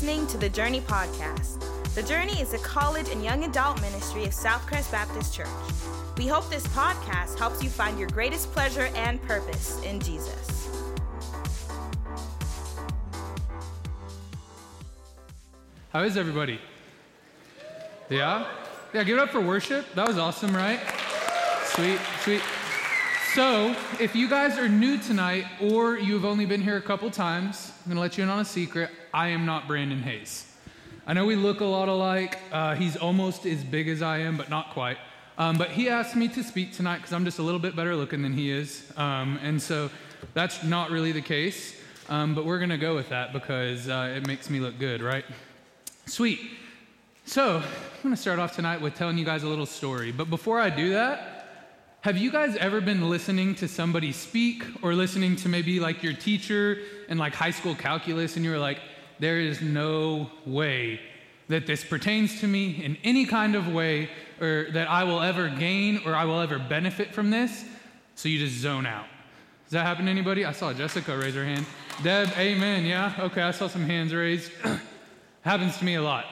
Listening to the Journey Podcast. The Journey is a college and young adult ministry of Southcrest Baptist Church. We hope this podcast helps you find your greatest pleasure and purpose in Jesus. How is everybody? Yeah? Yeah, give it up for worship. That was awesome, right? Sweet, sweet. So, if you guys are new tonight or you've only been here a couple times, I'm gonna let you in on a secret. I am not Brandon Hayes. I know we look a lot alike. Uh, he's almost as big as I am, but not quite. Um, but he asked me to speak tonight because I'm just a little bit better looking than he is. Um, and so that's not really the case. Um, but we're going to go with that because uh, it makes me look good, right? Sweet. So I'm going to start off tonight with telling you guys a little story. But before I do that, have you guys ever been listening to somebody speak or listening to maybe like your teacher in like high school calculus and you were like, there is no way that this pertains to me in any kind of way or that I will ever gain or I will ever benefit from this. So you just zone out. Does that happen to anybody? I saw Jessica raise her hand. Deb, amen. Yeah? Okay, I saw some hands raised. Happens to me a lot.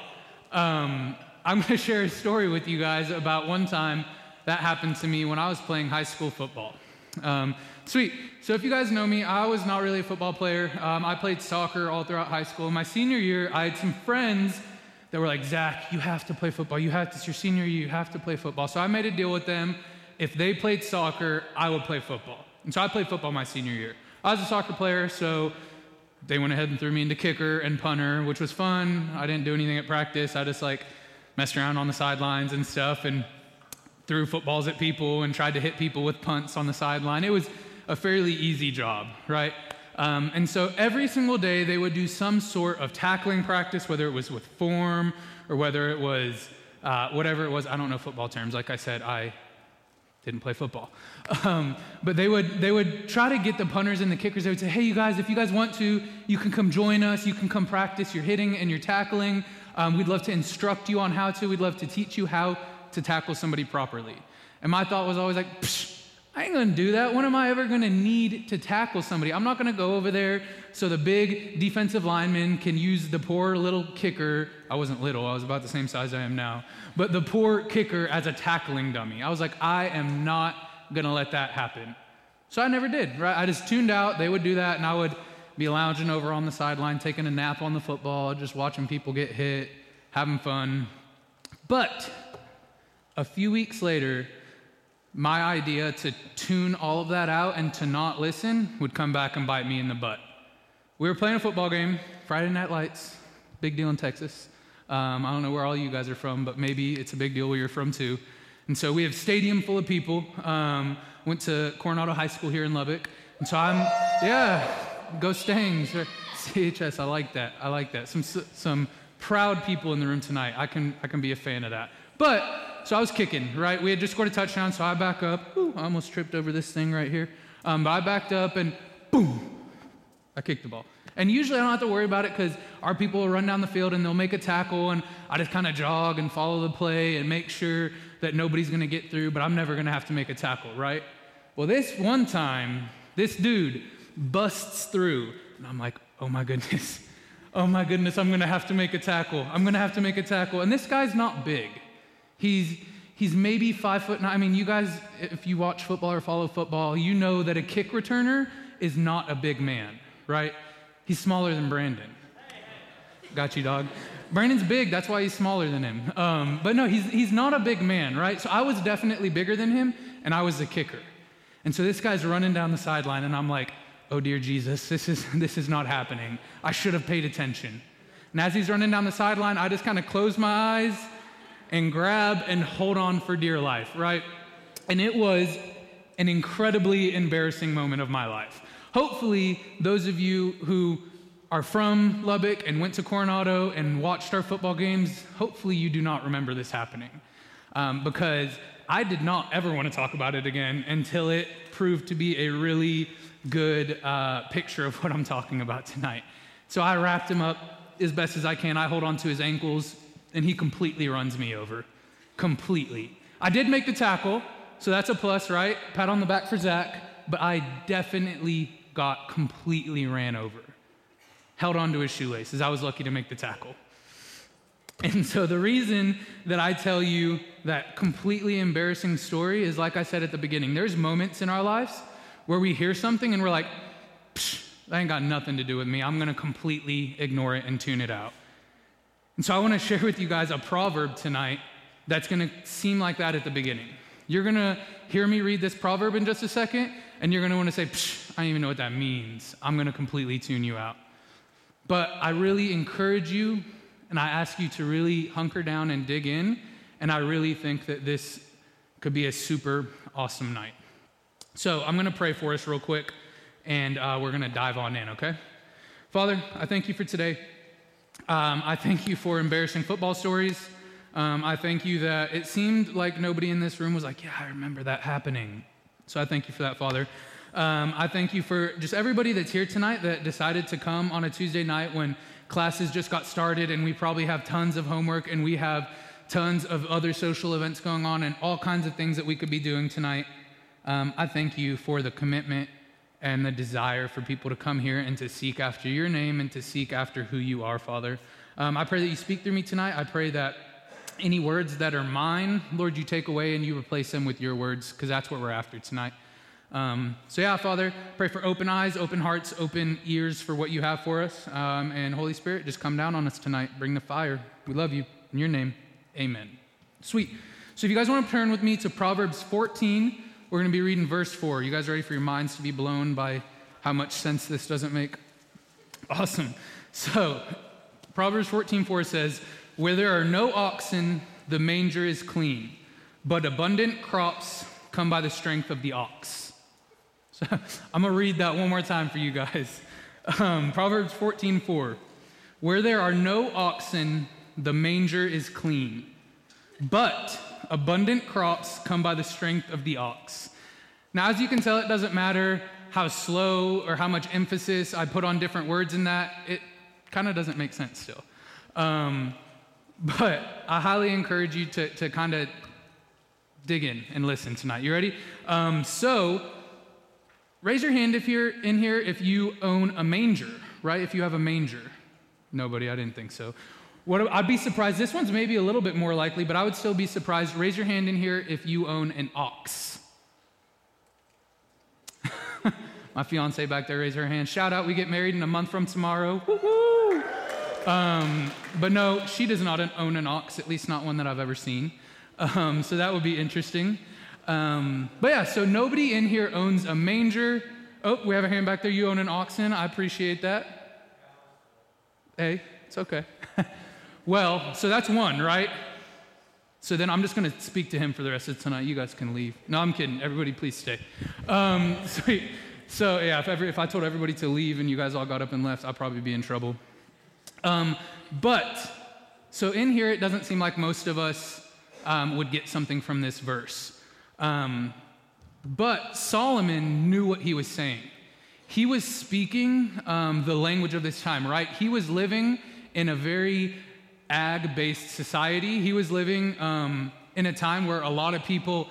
Um, I'm going to share a story with you guys about one time that happened to me when I was playing high school football. Um, sweet. So, if you guys know me, I was not really a football player. Um, I played soccer all throughout high school. My senior year, I had some friends that were like, Zach, you have to play football. You have to, it's your senior year, you have to play football. So, I made a deal with them. If they played soccer, I would play football. And so, I played football my senior year. I was a soccer player, so they went ahead and threw me into kicker and punter, which was fun. I didn't do anything at practice. I just like messed around on the sidelines and stuff and threw footballs at people and tried to hit people with punts on the sideline. It was a fairly easy job, right? Um, and so every single day they would do some sort of tackling practice, whether it was with form or whether it was uh, whatever it was. I don't know football terms. Like I said, I didn't play football. Um, but they would, they would try to get the punters and the kickers. They would say, hey, you guys, if you guys want to, you can come join us. You can come practice your hitting and your tackling. Um, we'd love to instruct you on how to. We'd love to teach you how to tackle somebody properly. And my thought was always like, I ain't gonna do that. When am I ever gonna need to tackle somebody? I'm not gonna go over there so the big defensive lineman can use the poor little kicker. I wasn't little, I was about the same size I am now. But the poor kicker as a tackling dummy. I was like, I am not gonna let that happen. So I never did, right? I just tuned out. They would do that, and I would be lounging over on the sideline, taking a nap on the football, just watching people get hit, having fun. But a few weeks later, my idea to tune all of that out and to not listen would come back and bite me in the butt. We were playing a football game, Friday Night Lights, big deal in Texas. Um, I don't know where all you guys are from, but maybe it's a big deal where you're from too. And so we have stadium full of people. Um, went to Coronado High School here in Lubbock, and so I'm yeah, go Stangs or CHS. I like that. I like that. Some some proud people in the room tonight. I can I can be a fan of that. But so I was kicking, right? We had just scored a touchdown, so I back up. Ooh, I almost tripped over this thing right here. Um, but I backed up and boom, I kicked the ball. And usually I don't have to worry about it because our people will run down the field and they'll make a tackle, and I just kind of jog and follow the play and make sure that nobody's going to get through, but I'm never going to have to make a tackle, right? Well, this one time, this dude busts through, and I'm like, oh my goodness. Oh my goodness, I'm going to have to make a tackle. I'm going to have to make a tackle. And this guy's not big. He's, he's maybe five foot nine. I mean, you guys, if you watch football or follow football, you know that a kick returner is not a big man, right? He's smaller than Brandon. Got you, dog. Brandon's big, that's why he's smaller than him. Um, but no, he's, he's not a big man, right? So I was definitely bigger than him, and I was the kicker. And so this guy's running down the sideline, and I'm like, oh dear Jesus, this is, this is not happening. I should have paid attention. And as he's running down the sideline, I just kind of close my eyes and grab and hold on for dear life, right? And it was an incredibly embarrassing moment of my life. Hopefully, those of you who are from Lubbock and went to Coronado and watched our football games, hopefully you do not remember this happening. Um, because I did not ever want to talk about it again until it proved to be a really good uh, picture of what I'm talking about tonight. So I wrapped him up as best as I can. I hold on to his ankles, and he completely runs me over. Completely. I did make the tackle, so that's a plus, right? Pat on the back for Zach, but I definitely got completely ran over. held onto his shoelaces. I was lucky to make the tackle. And so the reason that I tell you that completely embarrassing story is like I said at the beginning, there's moments in our lives where we hear something and we're like, that ain't got nothing to do with me. I'm going to completely ignore it and tune it out. And so I want to share with you guys a proverb tonight that's going to seem like that at the beginning. You're going to hear me read this proverb in just a second, and you're going to want to say, I don't even know what that means. I'm going to completely tune you out. But I really encourage you, and I ask you to really hunker down and dig in. And I really think that this could be a super awesome night. So I'm going to pray for us real quick, and uh, we're going to dive on in, okay? Father, I thank you for today. Um, I thank you for embarrassing football stories. Um, I thank you that it seemed like nobody in this room was like, yeah, I remember that happening. So I thank you for that, Father. Um, I thank you for just everybody that's here tonight that decided to come on a Tuesday night when classes just got started and we probably have tons of homework and we have tons of other social events going on and all kinds of things that we could be doing tonight. Um, I thank you for the commitment and the desire for people to come here and to seek after your name and to seek after who you are, Father. Um, I pray that you speak through me tonight. I pray that any words that are mine, Lord, you take away and you replace them with your words, because that's what we're after tonight. Um, so, yeah, Father, pray for open eyes, open hearts, open ears for what you have for us. Um, and Holy Spirit, just come down on us tonight. Bring the fire. We love you. In your name, amen. Sweet. So, if you guys want to turn with me to Proverbs 14, we're going to be reading verse 4. You guys ready for your minds to be blown by how much sense this doesn't make? Awesome. So, Proverbs 14 4 says, Where there are no oxen, the manger is clean, but abundant crops come by the strength of the ox. So, I'm going to read that one more time for you guys. Um, Proverbs 14 4. Where there are no oxen, the manger is clean, but abundant crops come by the strength of the ox. Now, as you can tell, it doesn't matter how slow or how much emphasis I put on different words in that, it kind of doesn't make sense still. Um, but I highly encourage you to, to kind of dig in and listen tonight. You ready? Um, so, raise your hand if you're in here if you own a manger, right? If you have a manger. Nobody, I didn't think so. What, I'd be surprised, this one's maybe a little bit more likely, but I would still be surprised. Raise your hand in here if you own an ox. My fiance back there raised her hand. Shout out, we get married in a month from tomorrow. Um, but no, she does not own an ox, at least not one that I've ever seen. Um, so that would be interesting. Um, but yeah, so nobody in here owns a manger. Oh, we have a hand back there. You own an oxen. I appreciate that. Hey, it's okay. Well, so that's one, right? So then I'm just going to speak to him for the rest of tonight. You guys can leave. No, I'm kidding. Everybody, please stay. Um, so, so, yeah, if, if I told everybody to leave and you guys all got up and left, I'd probably be in trouble. Um, but, so in here, it doesn't seem like most of us um, would get something from this verse. Um, but Solomon knew what he was saying. He was speaking um, the language of this time, right? He was living in a very ag based society. He was living um, in a time where a lot of people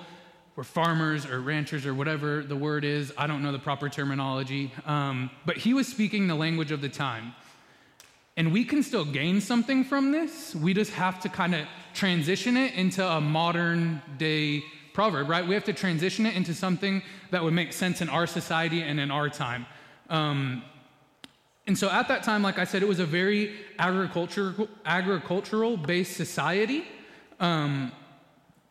were farmers or ranchers or whatever the word is. I don't know the proper terminology. Um, but he was speaking the language of the time. And we can still gain something from this. We just have to kind of transition it into a modern day proverb, right? We have to transition it into something that would make sense in our society and in our time. Um, and so at that time, like I said, it was a very agricultural, agricultural based society. Um,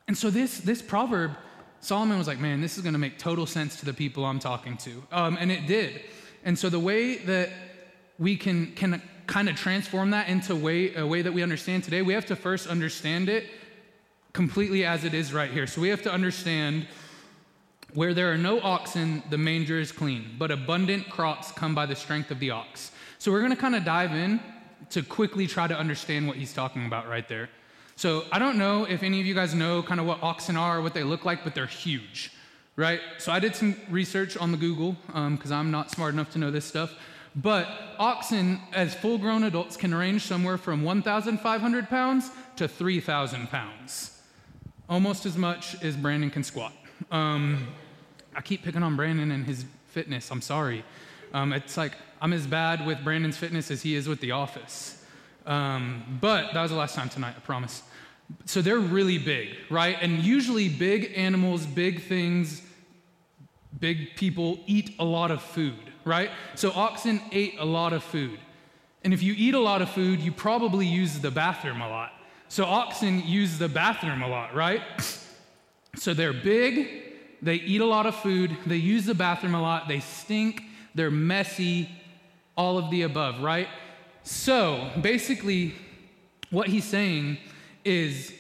and so this, this proverb, Solomon was like, man, this is going to make total sense to the people I'm talking to. Um, and it did. And so the way that we can, can kind of transform that into way, a way that we understand today, we have to first understand it completely as it is right here. So we have to understand where there are no oxen, the manger is clean, but abundant crops come by the strength of the ox. So we're going to kind of dive in to quickly try to understand what he's talking about right there. So I don't know if any of you guys know kind of what oxen are, or what they look like, but they're huge, right? So I did some research on the Google because um, I'm not smart enough to know this stuff. But oxen, as full grown adults, can range somewhere from 1,500 pounds to 3,000 pounds. Almost as much as Brandon can squat. Um, I keep picking on Brandon and his fitness. I'm sorry. Um, it's like I'm as bad with Brandon's fitness as he is with The Office. Um, but that was the last time tonight, I promise. So they're really big, right? And usually, big animals, big things, big people eat a lot of food, right? So oxen ate a lot of food. And if you eat a lot of food, you probably use the bathroom a lot. So oxen use the bathroom a lot, right? So they're big, they eat a lot of food, they use the bathroom a lot, they stink, they're messy, all of the above, right? So basically, what he's saying is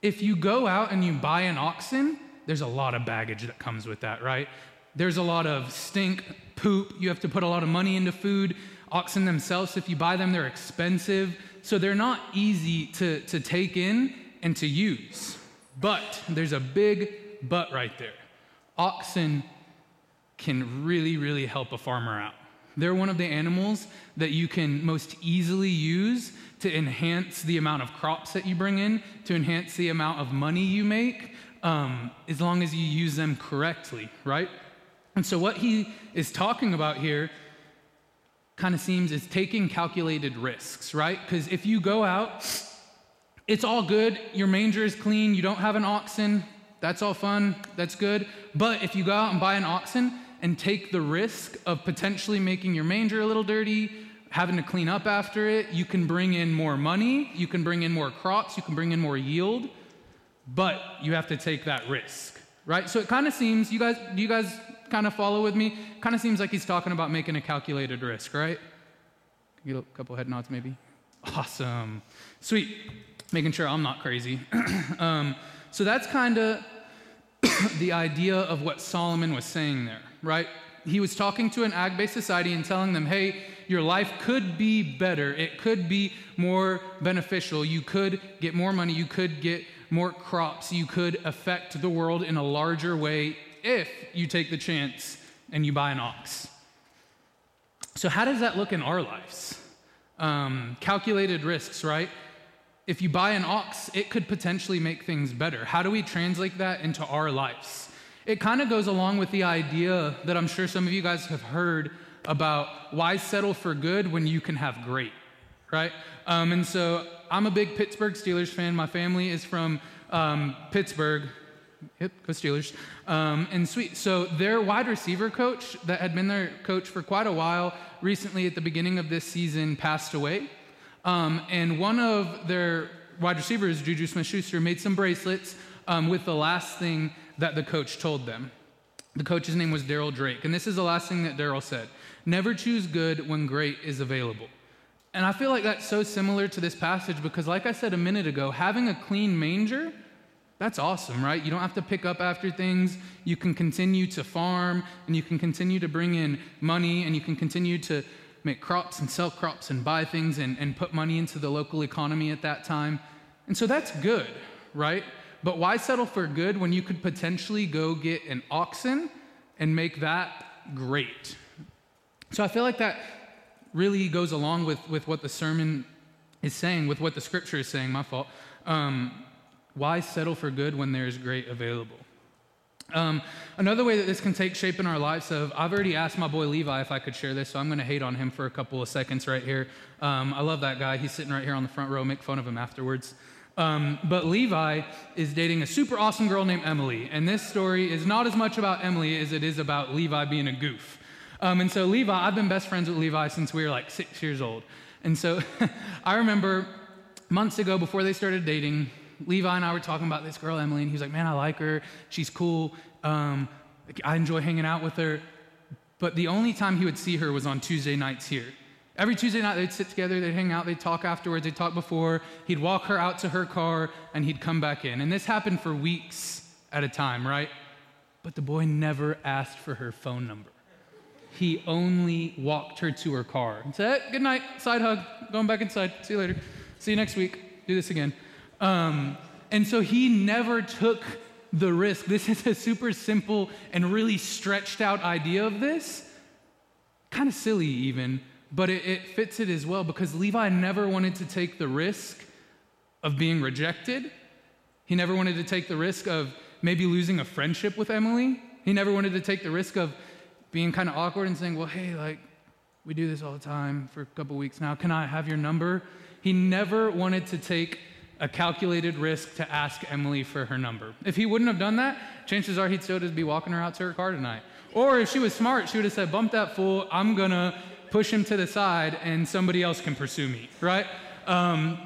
if you go out and you buy an oxen, there's a lot of baggage that comes with that, right? There's a lot of stink, poop, you have to put a lot of money into food. Oxen themselves, if you buy them, they're expensive. So they're not easy to, to take in and to use. But there's a big but right there. Oxen can really, really help a farmer out. They're one of the animals that you can most easily use to enhance the amount of crops that you bring in, to enhance the amount of money you make, um, as long as you use them correctly, right? And so, what he is talking about here kind of seems is taking calculated risks, right? Because if you go out, it's all good, your manger is clean, you don't have an oxen, that's all fun, that's good. But if you go out and buy an oxen and take the risk of potentially making your manger a little dirty, having to clean up after it, you can bring in more money, you can bring in more crops, you can bring in more yield, but you have to take that risk, right? So it kind of seems, you guys, do you guys kind of follow with me? Kind of seems like he's talking about making a calculated risk, right? Get a couple head nods, maybe. Awesome. Sweet. Making sure I'm not crazy. um, so that's kind of the idea of what Solomon was saying there, right? He was talking to an ag based society and telling them, hey, your life could be better. It could be more beneficial. You could get more money. You could get more crops. You could affect the world in a larger way if you take the chance and you buy an ox. So, how does that look in our lives? Um, calculated risks, right? If you buy an ox, it could potentially make things better. How do we translate that into our lives? It kind of goes along with the idea that I'm sure some of you guys have heard about why settle for good when you can have great, right? Um, and so I'm a big Pittsburgh Steelers fan. My family is from um, Pittsburgh, Yep, go Steelers. Um, and sweet. So their wide receiver coach that had been their coach for quite a while, recently at the beginning of this season, passed away. Um, and one of their wide receivers, Juju Smith-Schuster, made some bracelets um, with the last thing that the coach told them. The coach's name was Darryl Drake, and this is the last thing that Darryl said: "Never choose good when great is available." And I feel like that's so similar to this passage because, like I said a minute ago, having a clean manger that's awesome, right? You don't have to pick up after things. You can continue to farm and you can continue to bring in money and you can continue to make crops and sell crops and buy things and, and put money into the local economy at that time. And so that's good, right? But why settle for good when you could potentially go get an oxen and make that great? So I feel like that really goes along with, with what the sermon is saying, with what the scripture is saying, my fault. Um, why settle for good when there is great available? Um, another way that this can take shape in our lives of I've already asked my boy Levi if I could share this, so I'm going to hate on him for a couple of seconds right here. Um, I love that guy. He's sitting right here on the front row. Make fun of him afterwards. Um, but Levi is dating a super awesome girl named Emily, and this story is not as much about Emily as it is about Levi being a goof. Um, and so Levi, I've been best friends with Levi since we were like six years old, and so I remember months ago before they started dating, Levi and I were talking about this girl, Emily, and he was like, Man, I like her. She's cool. Um, I enjoy hanging out with her. But the only time he would see her was on Tuesday nights here. Every Tuesday night, they'd sit together, they'd hang out, they'd talk afterwards, they'd talk before. He'd walk her out to her car, and he'd come back in. And this happened for weeks at a time, right? But the boy never asked for her phone number. He only walked her to her car and said, hey, Good night, side hug, going back inside, see you later, see you next week, do this again. Um, and so he never took the risk. This is a super simple and really stretched out idea of this. Kind of silly, even, but it, it, fits it as well because Levi never wanted to take the risk of being rejected. He never wanted to take the risk of maybe losing a friendship with Emily. He never wanted to take the risk of being kind of awkward and saying, well, hey, like, We do this all the time for a couple weeks now. Can I have your number? He never wanted to take a calculated risk to ask Emily for her number. If he wouldn't have done that, chances are he'd still just be walking her out to her car tonight. Or if she was smart, she would have said, Bump that fool, I'm gonna push him to the side and somebody else can pursue me, right? Um,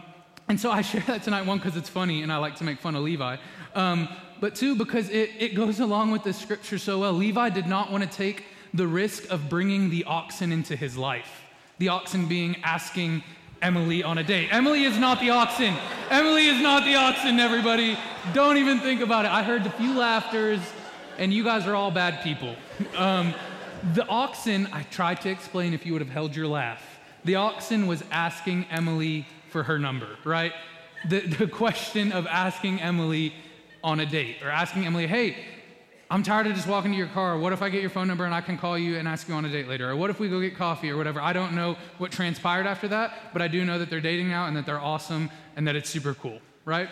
and so I share that tonight, one, because it's funny and I like to make fun of Levi, um, but two, because it, it goes along with the scripture so well. Levi did not want to take the risk of bringing the oxen into his life. The oxen being asking Emily on a date. Emily is not the oxen. Emily is not the oxen, everybody. Don't even think about it. I heard a few laughters, and you guys are all bad people. Um, the oxen, I tried to explain if you would have held your laugh. The oxen was asking Emily for her number, right? The, the question of asking Emily on a date or asking Emily, hey, I'm tired of just walking to your car. What if I get your phone number and I can call you and ask you on a date later? Or what if we go get coffee or whatever? I don't know what transpired after that, but I do know that they're dating now and that they're awesome and that it's super cool, right?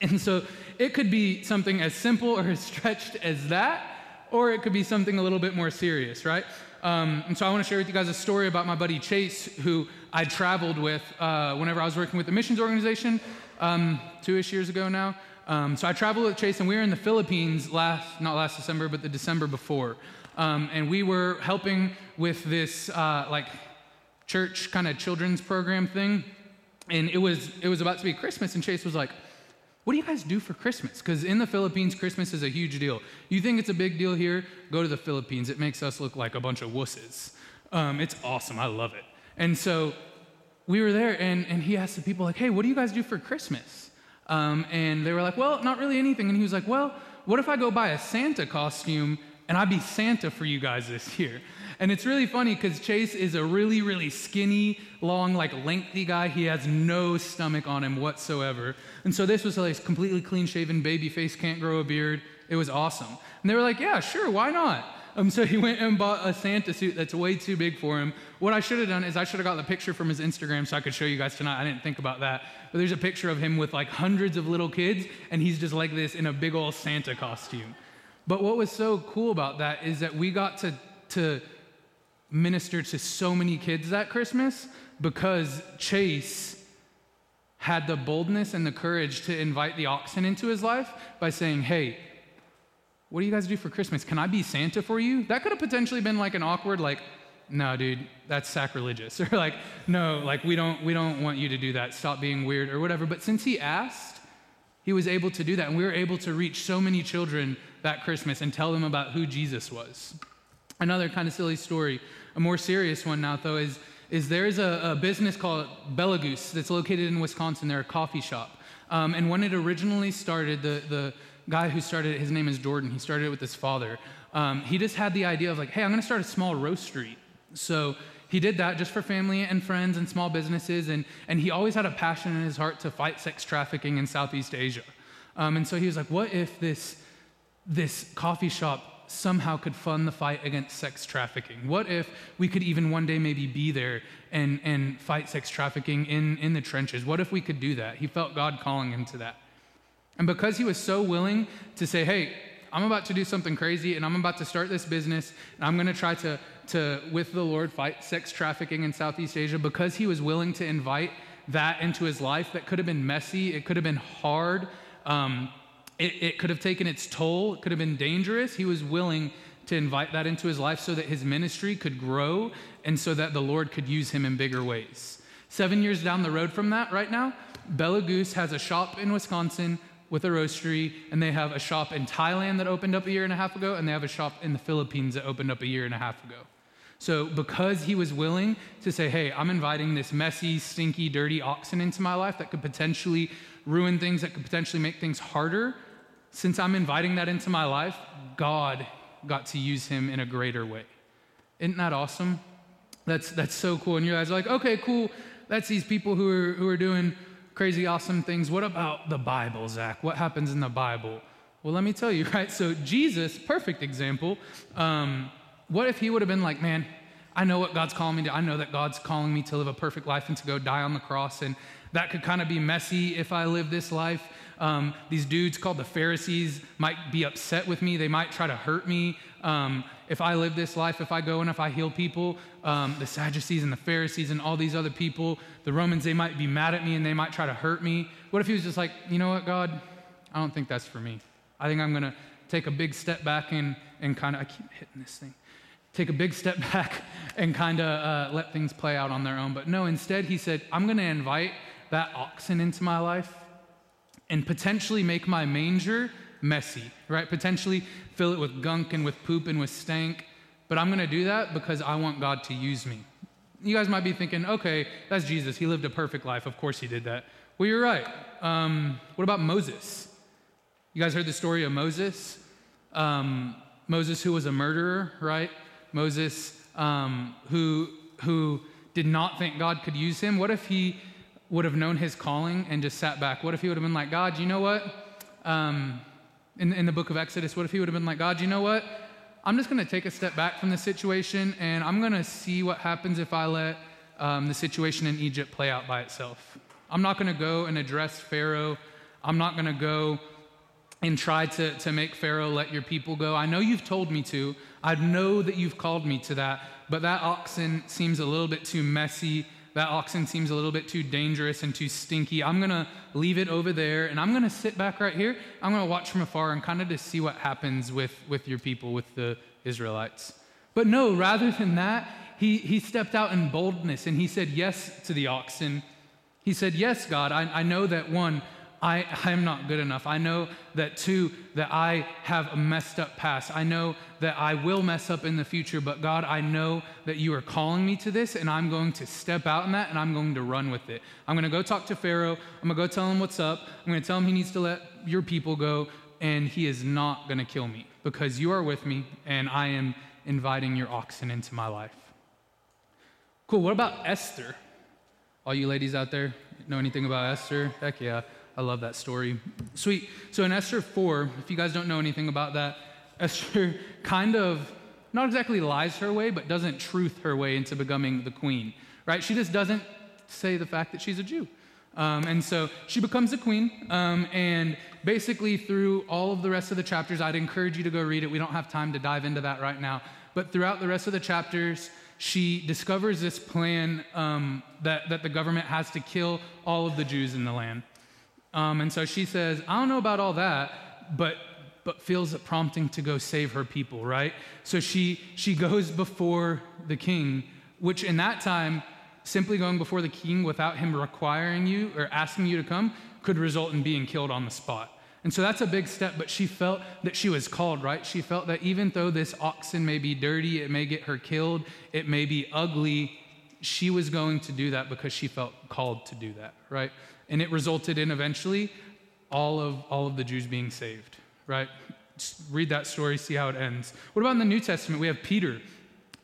And so it could be something as simple or as stretched as that, or it could be something a little bit more serious, right? Um, and so I want to share with you guys a story about my buddy Chase, who I traveled with uh, whenever I was working with the missions organization um, two ish years ago now. Um, so I traveled with Chase, and we were in the Philippines last, not last December, but the December before. Um, and we were helping with this uh, like church kind of children's program thing. And it was it was about to be Christmas, and Chase was like, "What do you guys do for Christmas?" Because in the Philippines, Christmas is a huge deal. You think it's a big deal here? Go to the Philippines. It makes us look like a bunch of wusses. Um, it's awesome. I love it. And so we were there, and, and he asked the people like, "Hey, what do you guys do for Christmas?" Um, and they were like, well, not really anything. And he was like, well, what if I go buy a Santa costume and I be Santa for you guys this year? And it's really funny because Chase is a really, really skinny, long, like lengthy guy. He has no stomach on him whatsoever. And so this was like completely clean shaven, baby face, can't grow a beard. It was awesome. And they were like, yeah, sure, why not? Um, so he went and bought a Santa suit that's way too big for him. What I should have done is I should have got the picture from his Instagram so I could show you guys tonight. I didn't think about that. But there's a picture of him with like hundreds of little kids, and he's just like this in a big old Santa costume. But what was so cool about that is that we got to, to minister to so many kids that Christmas because Chase had the boldness and the courage to invite the oxen into his life by saying, Hey, what do you guys do for Christmas? Can I be Santa for you? That could have potentially been like an awkward, like, no, dude, that's sacrilegious. Or like, no, like we don't we don't want you to do that. Stop being weird or whatever. But since he asked, he was able to do that. And we were able to reach so many children that Christmas and tell them about who Jesus was. Another kind of silly story, a more serious one now, though, is, is there's a, a business called Bella Goose that's located in Wisconsin. They're a coffee shop. Um, and when it originally started, the, the guy who started it, his name is Jordan. He started it with his father. Um, he just had the idea of like, hey, I'm going to start a small roastery. So he did that just for family and friends and small businesses. And, and he always had a passion in his heart to fight sex trafficking in Southeast Asia. Um, and so he was like, what if this, this coffee shop somehow could fund the fight against sex trafficking? What if we could even one day maybe be there and, and fight sex trafficking in, in the trenches? What if we could do that? He felt God calling him to that. And because he was so willing to say, hey, I'm about to do something crazy and I'm about to start this business and I'm going to try to, to, with the Lord, fight sex trafficking in Southeast Asia, because he was willing to invite that into his life that could have been messy, it could have been hard, um, it, it could have taken its toll, it could have been dangerous. He was willing to invite that into his life so that his ministry could grow and so that the Lord could use him in bigger ways. Seven years down the road from that, right now, Bella Goose has a shop in Wisconsin with a roastery, and they have a shop in Thailand that opened up a year and a half ago, and they have a shop in the Philippines that opened up a year and a half ago. So, because he was willing to say, hey, I'm inviting this messy, stinky, dirty oxen into my life that could potentially ruin things, that could potentially make things harder, since I'm inviting that into my life, God got to use him in a greater way. Isn't that awesome? That's, that's so cool. And you guys are like, okay, cool. That's these people who are, who are doing crazy, awesome things. What about the Bible, Zach? What happens in the Bible? Well, let me tell you, right? So, Jesus, perfect example. Um, what if he would have been like, man, I know what God's calling me to. I know that God's calling me to live a perfect life and to go die on the cross. And that could kind of be messy if I live this life. Um, these dudes called the Pharisees might be upset with me. They might try to hurt me. Um, if I live this life, if I go and if I heal people, um, the Sadducees and the Pharisees and all these other people, the Romans, they might be mad at me and they might try to hurt me. What if he was just like, you know what, God, I don't think that's for me. I think I'm going to take a big step back and, and kind of, I keep hitting this thing, take a big step back and kind of uh, let things play out on their own. But no, instead, he said, I'm going to invite that oxen into my life and potentially make my manger messy, right? Potentially fill it with gunk and with poop and with stank. But I'm going to do that because I want God to use me. You guys might be thinking, okay, that's Jesus. He lived a perfect life. Of course he did that. Well, you're right. Um, what about Moses? You guys heard the story of Moses? Um, Moses, who was a murderer, right? Moses, um, who, who did not think God could use him. What if he would have known his calling and just sat back? What if he would have been like, God, you know what? Um, in, in the book of Exodus, what if he would have been like, God, you know what? I'm just going to take a step back from the situation and I'm going to see what happens if I let um, the situation in Egypt play out by itself. I'm not going to go and address Pharaoh. I'm not going to go and try to, to make Pharaoh let your people go. I know you've told me to. I know that you've called me to that, but that oxen seems a little bit too messy. That oxen seems a little bit too dangerous and too stinky. I'm going to leave it over there and I'm going to sit back right here. I'm going to watch from afar and kind of just see what happens with, with your people, with the Israelites. But no, rather than that, he, he stepped out in boldness and he said yes to the oxen. He said, Yes, God, I, I know that one, I, I am not good enough. I know that too, that I have a messed up past. I know that I will mess up in the future, but God, I know that you are calling me to this, and I'm going to step out in that and I'm going to run with it. I'm going to go talk to Pharaoh. I'm going to go tell him what's up. I'm going to tell him he needs to let your people go, and he is not going to kill me because you are with me, and I am inviting your oxen into my life. Cool. What about Esther? All you ladies out there know anything about Esther? Heck yeah. I love that story. Sweet. So in Esther 4, if you guys don't know anything about that, Esther kind of not exactly lies her way, but doesn't truth her way into becoming the queen, right? She just doesn't say the fact that she's a Jew. Um, and so she becomes a queen. Um, and basically, through all of the rest of the chapters, I'd encourage you to go read it. We don't have time to dive into that right now. But throughout the rest of the chapters, she discovers this plan um, that, that the government has to kill all of the Jews in the land. Um, and so she says, I don't know about all that, but but feels a prompting to go save her people, right? So she she goes before the king, which in that time, simply going before the king without him requiring you or asking you to come could result in being killed on the spot. And so that's a big step, but she felt that she was called, right? She felt that even though this oxen may be dirty, it may get her killed, it may be ugly, she was going to do that because she felt called to do that, right? And it resulted in eventually all of, all of the Jews being saved, right? Just read that story, see how it ends. What about in the New Testament? We have Peter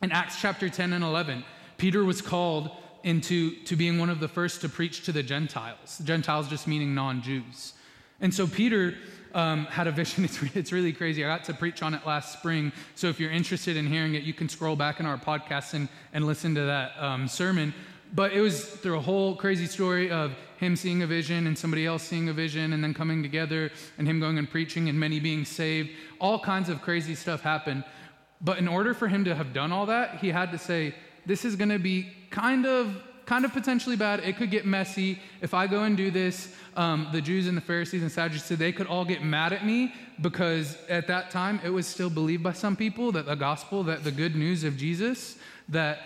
in Acts chapter 10 and 11. Peter was called into to being one of the first to preach to the Gentiles. Gentiles just meaning non Jews. And so Peter um, had a vision. It's, it's really crazy. I got to preach on it last spring. So if you're interested in hearing it, you can scroll back in our podcast and, and listen to that um, sermon. But it was through a whole crazy story of him seeing a vision and somebody else seeing a vision and then coming together and him going and preaching and many being saved. All kinds of crazy stuff happened. But in order for him to have done all that, he had to say, This is going to be kind of kind of potentially bad. It could get messy. If I go and do this, um, the Jews and the Pharisees and Sadducees, they could all get mad at me because at that time it was still believed by some people that the gospel, that the good news of Jesus, that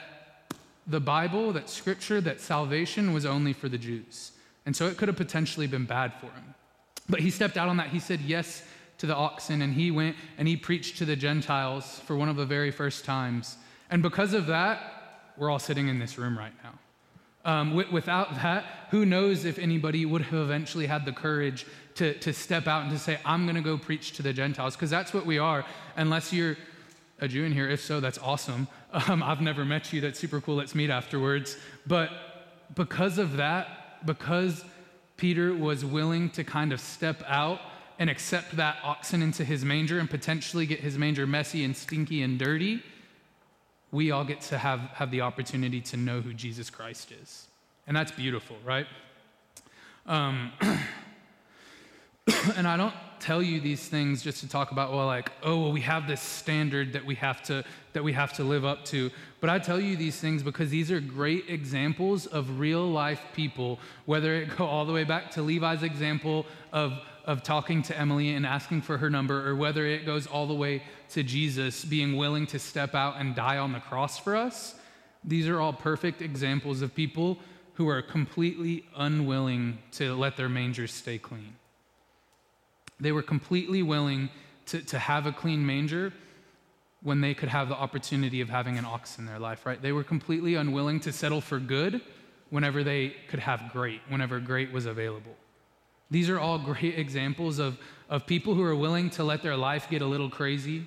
the Bible, that scripture, that salvation was only for the Jews. And so it could have potentially been bad for him. But he stepped out on that. He said yes to the oxen and he went and he preached to the Gentiles for one of the very first times. And because of that, we're all sitting in this room right now. Um, without that, who knows if anybody would have eventually had the courage to, to step out and to say, I'm going to go preach to the Gentiles? Because that's what we are, unless you're a Jew in here. If so, that's awesome. Um, I've never met you. That's super cool. Let's meet afterwards. But because of that, because Peter was willing to kind of step out and accept that oxen into his manger and potentially get his manger messy and stinky and dirty, we all get to have, have the opportunity to know who Jesus Christ is. And that's beautiful, right? Um, and I don't tell you these things just to talk about well like oh well we have this standard that we have to that we have to live up to. But i tell you these things because these are great examples of real life people whether it go all the way back to levi's example of of talking to emily and asking for her number or whether it goes all the way to jesus being willing to step out and die on the cross for us. These are all perfect examples of people who are completely unwilling to let their mangers stay clean they were completely willing to, to have a clean manger when they could have the opportunity of having an ox in their life, right? They were completely unwilling to settle for good whenever they could have great, whenever great was available. These are all great examples of, of people who are willing to let their life get a little crazy,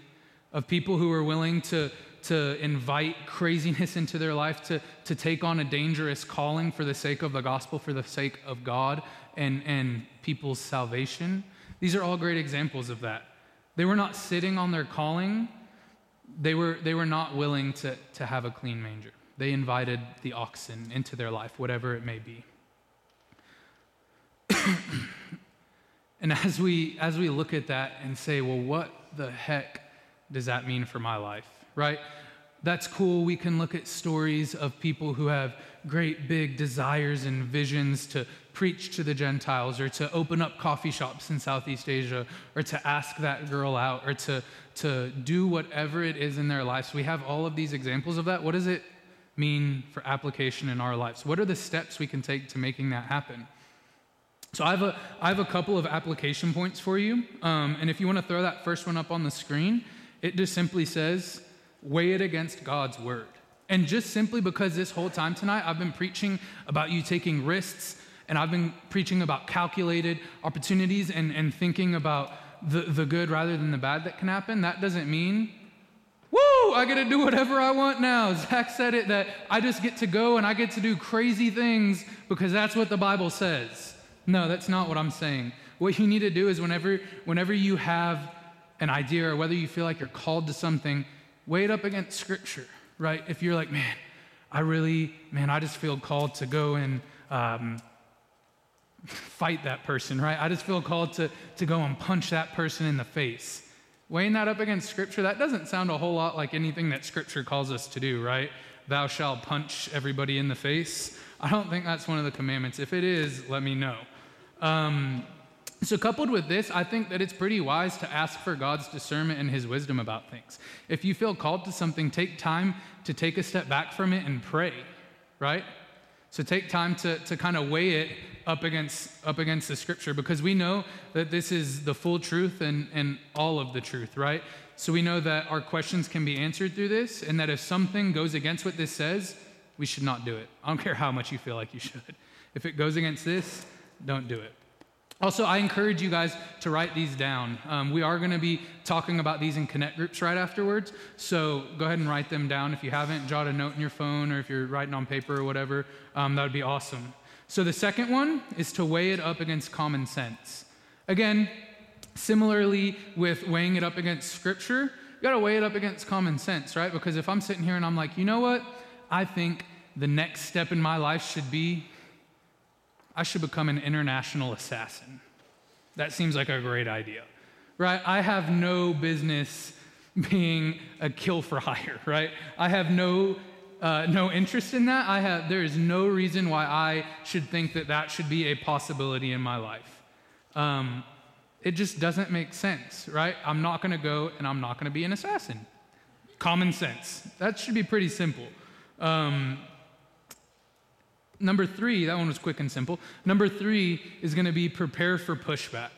of people who are willing to, to invite craziness into their life, to, to take on a dangerous calling for the sake of the gospel, for the sake of God and, and people's salvation. These are all great examples of that. They were not sitting on their calling, they were, they were not willing to, to have a clean manger. They invited the oxen into their life, whatever it may be. and as we, as we look at that and say, well, what the heck does that mean for my life, right? That's cool. We can look at stories of people who have great big desires and visions to preach to the Gentiles or to open up coffee shops in Southeast Asia or to ask that girl out or to, to do whatever it is in their lives. We have all of these examples of that. What does it mean for application in our lives? What are the steps we can take to making that happen? So I have a, I have a couple of application points for you. Um, and if you want to throw that first one up on the screen, it just simply says, weigh it against God's word. And just simply because this whole time tonight I've been preaching about you taking risks and I've been preaching about calculated opportunities and, and thinking about the, the good rather than the bad that can happen. That doesn't mean, woo, I get to do whatever I want now. Zach said it that I just get to go and I get to do crazy things because that's what the Bible says. No, that's not what I'm saying. What you need to do is whenever, whenever you have an idea or whether you feel like you're called to something, weigh it up against Scripture, right? If you're like, man, I really, man, I just feel called to go and um, fight that person, right? I just feel called to, to go and punch that person in the face. Weighing that up against Scripture, that doesn't sound a whole lot like anything that Scripture calls us to do, right? Thou shalt punch everybody in the face. I don't think that's one of the commandments. If it is, let me know. Um, so, coupled with this, I think that it's pretty wise to ask for God's discernment and His wisdom about things. If you feel called to something, take time to take a step back from it and pray, right? So, take time to, to kind of weigh it up against, up against the scripture because we know that this is the full truth and, and all of the truth, right? So we know that our questions can be answered through this, and that if something goes against what this says, we should not do it. I don't care how much you feel like you should. If it goes against this, don't do it. Also, I encourage you guys to write these down. Um, we are going to be talking about these in connect groups right afterwards. So go ahead and write them down. If you haven't, jot a note in your phone or if you're writing on paper or whatever, um, that would be awesome. So the second one is to weigh it up against common sense. Again, similarly with weighing it up against scripture, you got to weigh it up against common sense, right? Because if I'm sitting here and I'm like, you know what? I think the next step in my life should be I should become an international assassin. That seems like a great idea, right? I have no business being a kill for hire, right? I have no uh, no interest in that. I have, there is no reason why I should think that that should be a possibility in my life. Um, it just doesn't make sense, right? I'm not going to go and I'm not going to be an assassin. Common sense. That should be pretty simple. Um, number three, that one was quick and simple. Number three is going to be prepare for pushback.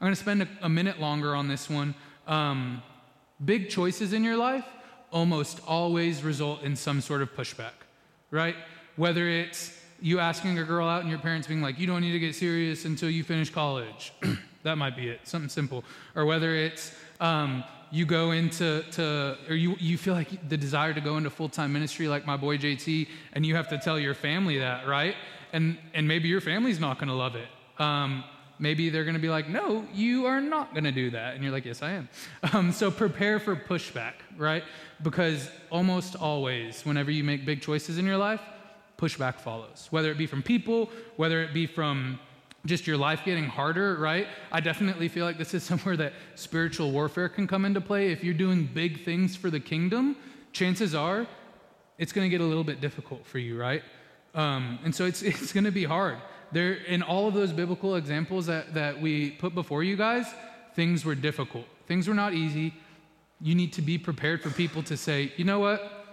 I'm going to spend a, a minute longer on this one. Um, big choices in your life almost always result in some sort of pushback, right? Whether it's you asking a girl out and your parents being like, you don't need to get serious until you finish college. that might be it, something simple. Or whether it's um, you go into, to, or you, you feel like the desire to go into full time ministry like my boy JT, and you have to tell your family that, right? And, and maybe your family's not going to love it. Um, maybe they're going to be like, no, you are not going to do that. And you're like, yes, I am. Um, so prepare for pushback, right? Because almost always, whenever you make big choices in your life, pushback follows, whether it be from people, whether it be from just your life getting harder, right? I definitely feel like this is somewhere that spiritual warfare can come into play. If you're doing big things for the kingdom, chances are it's going to get a little bit difficult for you, right? Um, and so it's, it's going to be hard. There, in all of those biblical examples that, that we put before you guys, things were difficult. Things were not easy. You need to be prepared for people to say, you know what?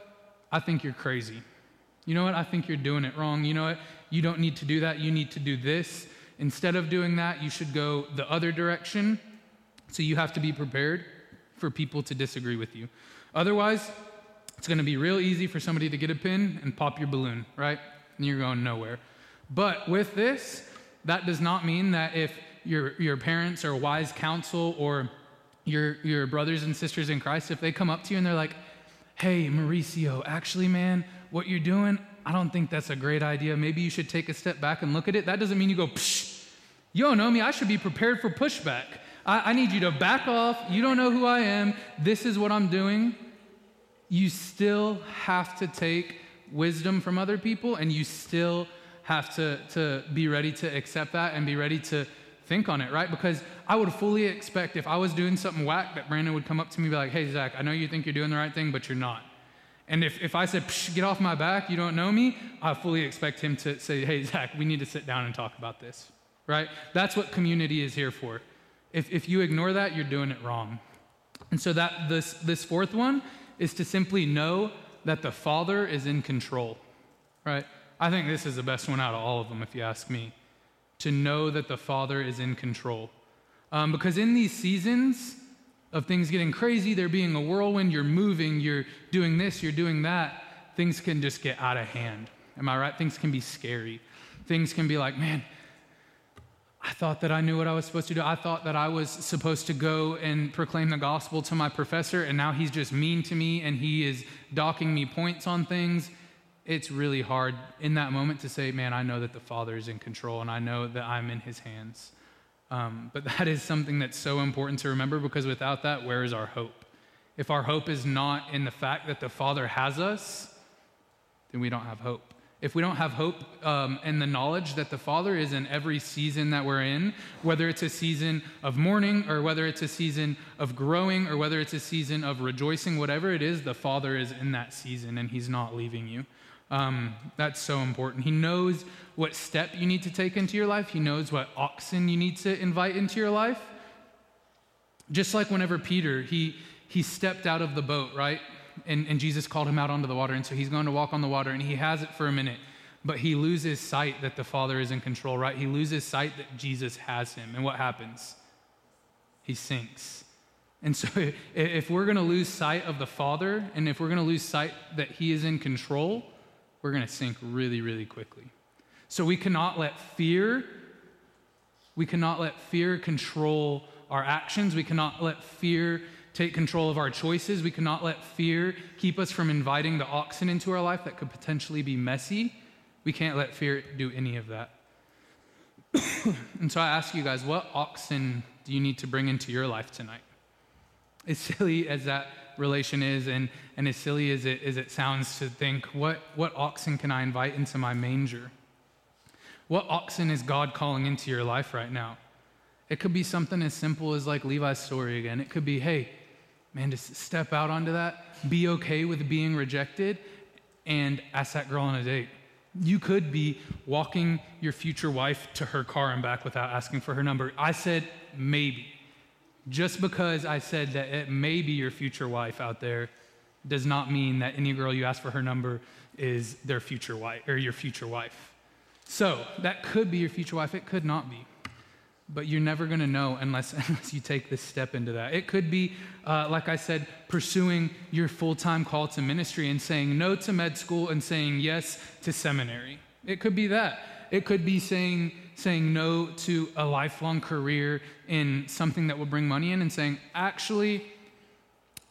I think you're crazy. You know what? I think you're doing it wrong. You know what? You don't need to do that. You need to do this. Instead of doing that, you should go the other direction. So you have to be prepared for people to disagree with you. Otherwise, it's going to be real easy for somebody to get a pin and pop your balloon, right? And you're going nowhere. But with this, that does not mean that if your, your parents or wise counsel or your, your brothers and sisters in Christ, if they come up to you and they're like, hey, Mauricio, actually, man, what you're doing, I don't think that's a great idea. Maybe you should take a step back and look at it. That doesn't mean you go, Psh, you don't know me. I should be prepared for pushback. I, I need you to back off. You don't know who I am. This is what I'm doing. You still have to take wisdom from other people, and you still have to, to be ready to accept that and be ready to think on it, right? Because I would fully expect if I was doing something whack that Brandon would come up to me and be like, hey, Zach, I know you think you're doing the right thing, but you're not. And if, if I said, get off my back, you don't know me, I fully expect him to say, hey, Zach, we need to sit down and talk about this, right? That's what community is here for. If, if you ignore that, you're doing it wrong. And so that this, this fourth one is to simply know that the Father is in control, right? I think this is the best one out of all of them, if you ask me. To know that the Father is in control. Um, because in these seasons, of things getting crazy, there being a whirlwind, you're moving, you're doing this, you're doing that, things can just get out of hand. Am I right? Things can be scary. Things can be like, man, I thought that I knew what I was supposed to do. I thought that I was supposed to go and proclaim the gospel to my professor, and now he's just mean to me and he is docking me points on things. It's really hard in that moment to say, man, I know that the Father is in control and I know that I'm in his hands. Um, but that is something that's so important to remember because without that, where is our hope? If our hope is not in the fact that the Father has us, then we don't have hope. If we don't have hope um, in the knowledge that the Father is in every season that we're in, whether it's a season of mourning or whether it's a season of growing or whether it's a season of rejoicing, whatever it is, the Father is in that season and He's not leaving you. Um, that's so important. He knows what step you need to take into your life, He knows what oxen you need to invite into your life. Just like whenever Peter, he, he stepped out of the boat, right? And, and Jesus called him out onto the water. And so he's going to walk on the water and he has it for a minute. But he loses sight that the Father is in control, right? He loses sight that Jesus has him. And what happens? He sinks. And so if we're going to lose sight of the Father and if we're going to lose sight that he is in control, we're going to sink really, really quickly. So we cannot let fear, we cannot let fear control our actions. We cannot let fear take control of our choices. We cannot let fear keep us from inviting the oxen into our life that could potentially be messy. We can't let fear do any of that. and so I ask you guys, what oxen do you need to bring into your life tonight? As silly as that relation is, and, and as silly as it, as it sounds to think, what, what oxen can I invite into my manger? What oxen is God calling into your life right now? It could be something as simple as like Levi's story again. It could be, hey, man, just step out onto that, be okay with being rejected, and ask that girl on a date. You could be walking your future wife to her car and back without asking for her number. I said maybe. Just because I said that it may be your future wife out there does not mean that any girl you ask for her number is their future wife or your future wife. So that could be your future wife, it could not be. But you're never going to know unless, unless you take this step into that. It could be, uh, like I said, pursuing your full time call to ministry and saying no to med school and saying yes to seminary. It could be that. It could be saying saying no to a lifelong career in something that will bring money in and saying, actually,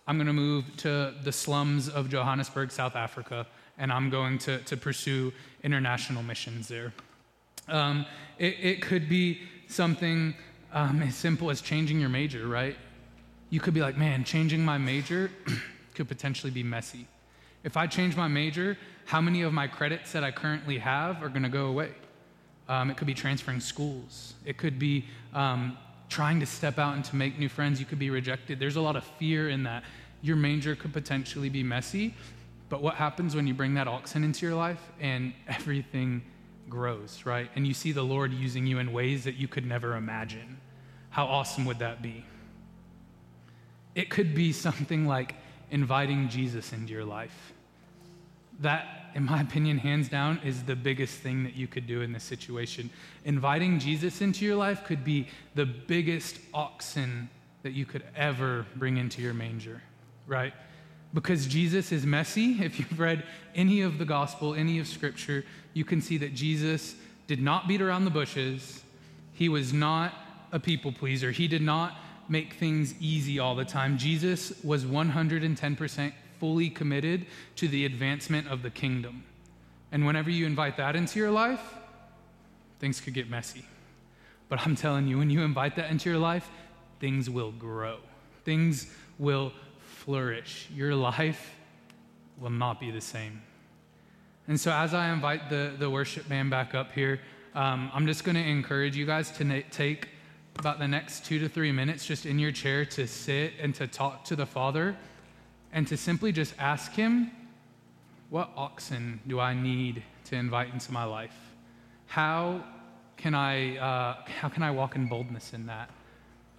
I'm going to move to the slums of Johannesburg, South Africa, and I'm going to, to pursue international missions there. Um, it, it, could be something um, as simple as changing your major, right? You could be like, man, changing my major could potentially be messy. If I change my major, how many of my credits that I currently have are going to go away? Um, it could be transferring schools. It could be um, trying to step out and to make new friends. You could be rejected. There's a lot of fear in that. Your major could potentially be messy. But what happens when you bring that oxen into your life and everything grows, right? And you see the Lord using you in ways that you could never imagine? How awesome would that be? It could be something like inviting Jesus into your life. That, in my opinion, hands down, is the biggest thing that you could do in this situation. Inviting Jesus into your life could be the biggest oxen that you could ever bring into your manger, right? Because Jesus is messy. If you've read any of the gospel, any of scripture, you can see that Jesus did not beat around the bushes. He was not a people pleaser. He did not make things easy all the time. Jesus was 110% fully committed to the advancement of the kingdom. And whenever you invite that into your life, things could get messy. But I'm telling you, when you invite that into your life, things will grow, things will flourish. Your life will not be the same. And so, as I invite the, the worship band back up here, um, I'm just going to encourage you guys to na- take about the next two to three minutes just in your chair to sit and to talk to the Father and to simply just ask Him, What oxen do I need to invite into my life? How can I, uh, how can I walk in boldness in that?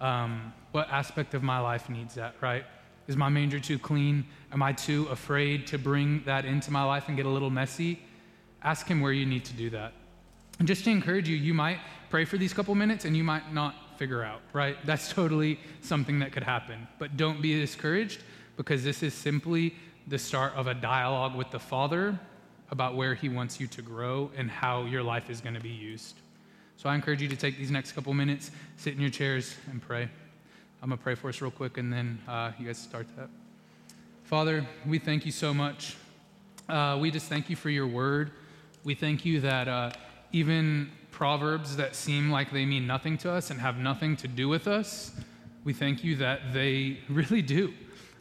Um, what aspect of my life needs that, right? Is my manger too clean? Am I too afraid to bring that into my life and get a little messy? Ask Him where you need to do that. And just to encourage you, you might pray for these couple minutes and you might not figure out, right? That's totally something that could happen. But don't be discouraged because this is simply the start of a dialogue with the Father about where He wants you to grow and how your life is going to be used. So I encourage you to take these next couple minutes, sit in your chairs, and pray. I'm going to pray for us real quick, and then uh, you guys start that. Father, we thank you so much. Uh, we just thank you for your word. We thank you that uh, even proverbs that seem like they mean nothing to us and have nothing to do with us, we thank you that they really do.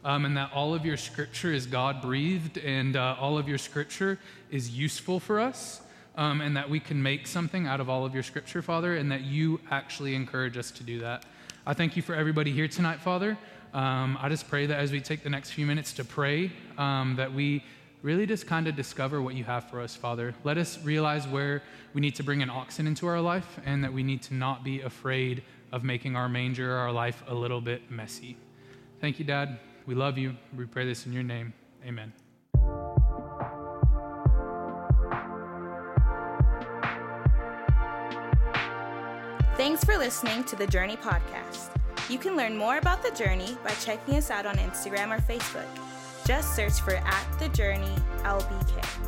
Um, and that all of your scripture is God breathed and uh, all of your scripture is useful for us. Um, and that we can make something out of all of your scripture, Father, and that you actually encourage us to do that. I thank you for everybody here tonight, Father. Um, I just pray that as we take the next few minutes to pray, um, that we really just kind of discover what you have for us, Father. Let us realize where we need to bring an oxen into our life and that we need to not be afraid of making our manger, our life, a little bit messy. Thank you, Dad. We love you. We pray this in your name. Amen. Thanks for listening to the Journey Podcast. You can learn more about the journey by checking us out on Instagram or Facebook. Just search for at the Journey LBK.